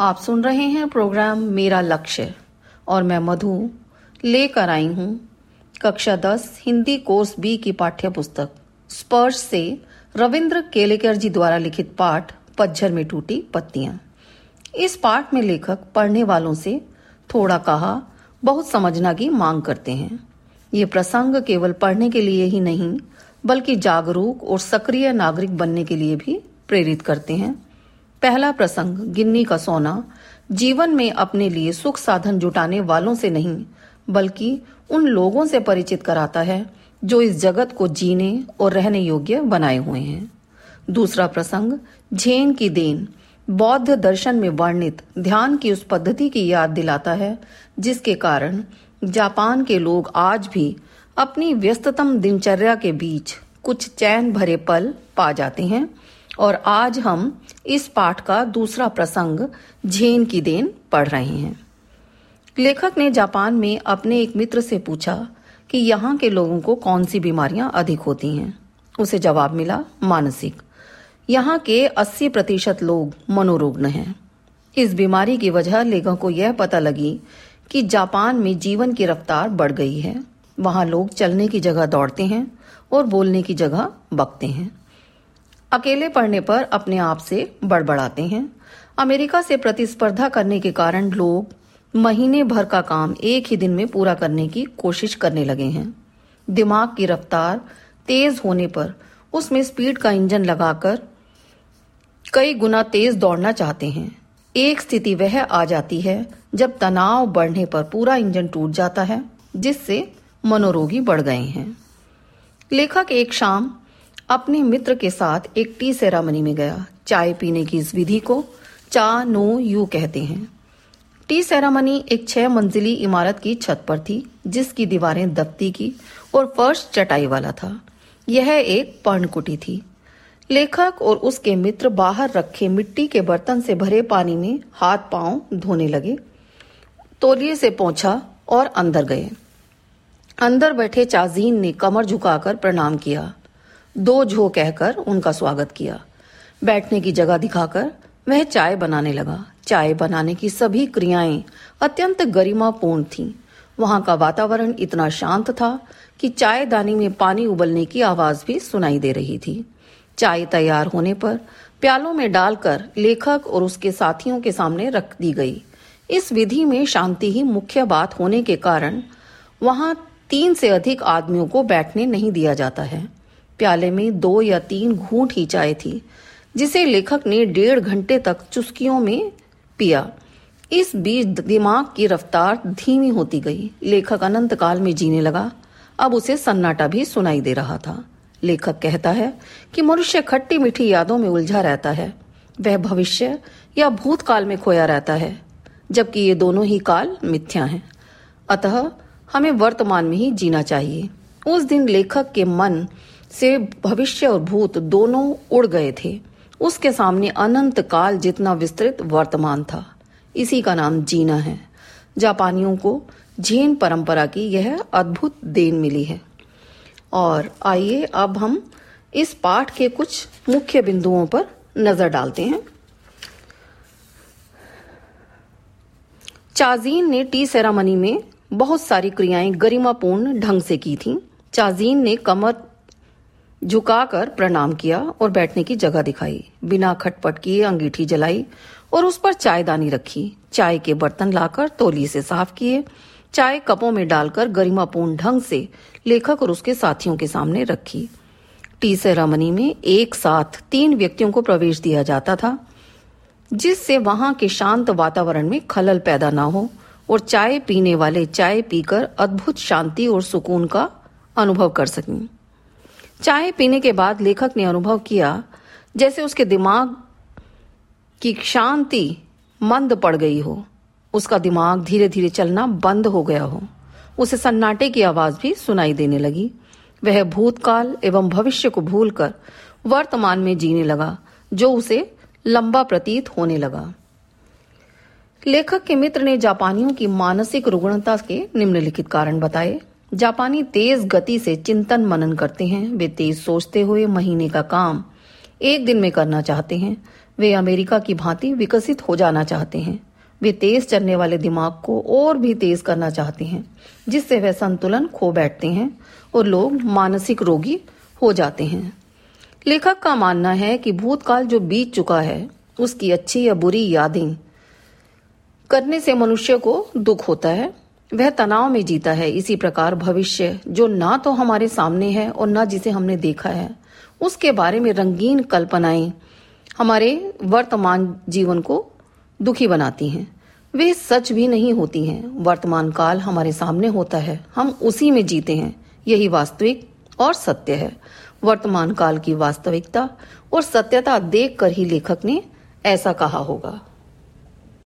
आप सुन रहे हैं प्रोग्राम मेरा लक्ष्य, और मैं मधु लेकर आई हूँ कक्षा दस हिंदी कोर्स बी की पाठ्य पुस्तक स्पर्श से रविंद्र केलेकर जी द्वारा लिखित पाठ पज्झर में टूटी पत्तियाँ। इस पाठ में लेखक पढ़ने वालों से थोड़ा कहा, बहुत समझना की मांग करते हैं। ये प्रसंग केवल पढ़ने के लिए ही नहीं, बल्कि जागरूक और सक्रिय नागरिक बनने के लिए भी प्रेरित करते हैं। पहला प्रसंग, गिन्नी का सोना, जीवन में अपने लिए सुख साधन जुटाने वालों से नहीं, बल्कि उन लोगों से परिचित कराता है, जो इस जगत को जीने और रहने योग्य बनाए हुए हैं। दूसरा प्रसंग, झेन की देन, बौद्ध दर्शन में वर्णित, ध्यान की उस पद्धति की याद दिलाता है, जिसके कारण जापान के लोग आज भी अपनी व्यस्ततम दिनचर्या के बीच कुछ चैन भरे पल पा जाते हैं और आज हम इस पाठ का दूसरा प्रसंग, झेन की देन, पढ़ रहे हैं। लेखक ने जापान में अपने एक मित्र से पूछा कि यहाँ के लोगों को कौन सी बीमारियाँ अधिक होती हैं। उसे जवाब मिला, मानसिक। यहाँ के 80 प्रतिशत लोग मनोरोग्न हैं। इस बीमारी की वजह लेखक को यह पता लगी कि जापान में जीवन की रफ्तार बढ़ गई है। वहाँ लोग चलने की जगह दौड़ते हैं और बोलने की जगह बकते हैं। अकेले पढ़ने पर अपने आप से बड़बड़ाते हैं। अमेरिका से प्रतिस्पर्धा करने के कारण लोग महीने भर का काम एक ही दिन में पूरा करने की कोशिश करने लगे हैं। दिमाग की रफ्तार तेज होने पर उसमें स्पीड का इंजन लगाकर कई गुना तेज दौड़ना चाहते हैं। एक स्थिति वह आ जाती है जब तनाव बढ़ने पर पूरा इंजन टूट जाता है, जिससे मनोरोगी बढ़ गए हैं। लेखक एक शाम अपने मित्र के साथ एक टी सेरामनी में गया। चाय पीने की इस विधि को चा, नो, यू कहते हैं। टी सेरामनी एक छह मंजिली इमारत की छत पर थी, जिसकी दीवारें दफ्ती की और फर्श चटाई वाला था। यह एक पर्णकुटी थी। लेखक और उसके मित्र बाहर रखे मिट्टी के बर्तन से भरे पानी में हाथ पाँव धोने लगे, तोलिए से पहुँचा और अंदर गए। अंदर बैठे चाजीन ने कमर झुकाकर प्रणाम किया। दो झो कहकर उनका स्वागत किया। बैठने की जगह दिखाकर वह चाय बनाने लगा। चाय बनाने की सभी क्रियाएँ अत्यंत गरिमापूर्ण थीं। वहाँ का वातावरण इतना शांत था कि चाय दानी में पानी उबलने की आवाज़ भी सुनाई दे रही थी। चाय तैयार होने पर प्यालों में डालकर लेखक और उसके साथियों के सामने रख दी गई। इस विधि में शांति ही मुख्य बात होने के कारण वहाँ तीन से अधिक आदमियों को बैठने नहीं दिया जाता है। प्याले में दो या तीन घूंट ही चाय थी, जिसे लेखक ने डेढ़ घंटे तक चुस्कियों में पिया। इस बीच दिमाग की रफ्तार धीमी होती गई। लेखक अनंत काल में जीने लगा। अब उसे सन्नाटा भी सुनाई दे रहा था। लेखक कहता है कि मनुष्य खट्टी मीठी यादों में उलझा रहता है। वह भविष्य या भूतकाल में खोया रहता है, जबकि ये दोनों ही काल मिथ्या हैं। अतः हमें वर्तमान में ही जीना चाहिए। उस दिन लेखक के मन से भविष्य और भूत दोनों उड़ गए थे। उसके सामने अनंत काल जितना विस्तृत वर्तमान था। इसी का नाम जीना है। जापानियों को जैन परंपरा की यह अद्भुत देन मिली है। और आइए अब हम इस पाठ के कुछ मुख्य बिंदुओं पर नज़र डालते हैं। चाजीन ने टी सेरामनी में बहुत सारी क्रियाएँ गरिमापूर्ण ढंग से की थीं। चाजीन ने कमर झुकाकर प्रणाम किया और बैठने की जगह दिखाई। बिना खटपट किए अंगीठी जलाई और उस पर चायदानी रखी। चाय के बर्तन लाकर तोली से साफ़ किए। चाय कपों में डालकर गरिमापूर्ण ढंग से लेखक और उसके साथियों के सामने रखी। टी सेरामनी में एक साथ तीन व्यक्तियों को प्रवेश दिया जाता था, जिससे वहाँ के शांत वातावरण में खलल पैदा ना हो और चाय पीने वाले चाय पीकर अद्भुत शांति और सुकून का अनुभव कर सकें। चाय पीने के बाद लेखक ने अनुभव किया जैसे उसके दिमाग की शांति मंद पड़ गई हो। उसका दिमाग धीरे धीरे चलना बंद हो गया हो। उसे सन्नाटे की आवाज़ भी सुनाई देने लगी। वह भूतकाल एवं भविष्य को भूलकर वर्तमान में जीने लगा, जो उसे लंबा प्रतीत होने लगा। लेखक के मित्र ने जापानियों की मानसिक रुग्णता के निम्नलिखित कारण बताए। जापानी तेज गति से चिंतन मनन करते हैं। वे तेज सोचते हुए महीने का काम, एक दिन में करना चाहते हैं। वे अमेरिका की भांति विकसित हो जाना चाहते हैं। वे तेज चलने वाले दिमाग को और भी तेज करना चाहते हैं, जिससे वह संतुलन खो बैठते हैं और लोग मानसिक रोगी हो जाते हैं। लेखक का मानना है कि भूतकाल जो बीत चुका है, उसकी अच्छी या बुरी यादें करने से मनुष्य को दुख होता है। वह तनाव में जीता है। इसी प्रकार भविष्य, जो ना तो हमारे सामने है और ना जिसे हमने देखा है। उसके बारे में रंगीन कल्पनाएँ हमारे वर्तमान जीवन को दुखी बनाती हैं। वे सच भी नहीं होती हैं। वर्तमान काल हमारे सामने होता है। हम उसी में जीते हैं। यही वास्तविक और सत्य है। वर्तमान काल की वास्तविकता और सत्यता देखकर ही लेखक ने ऐसा कहा होगा।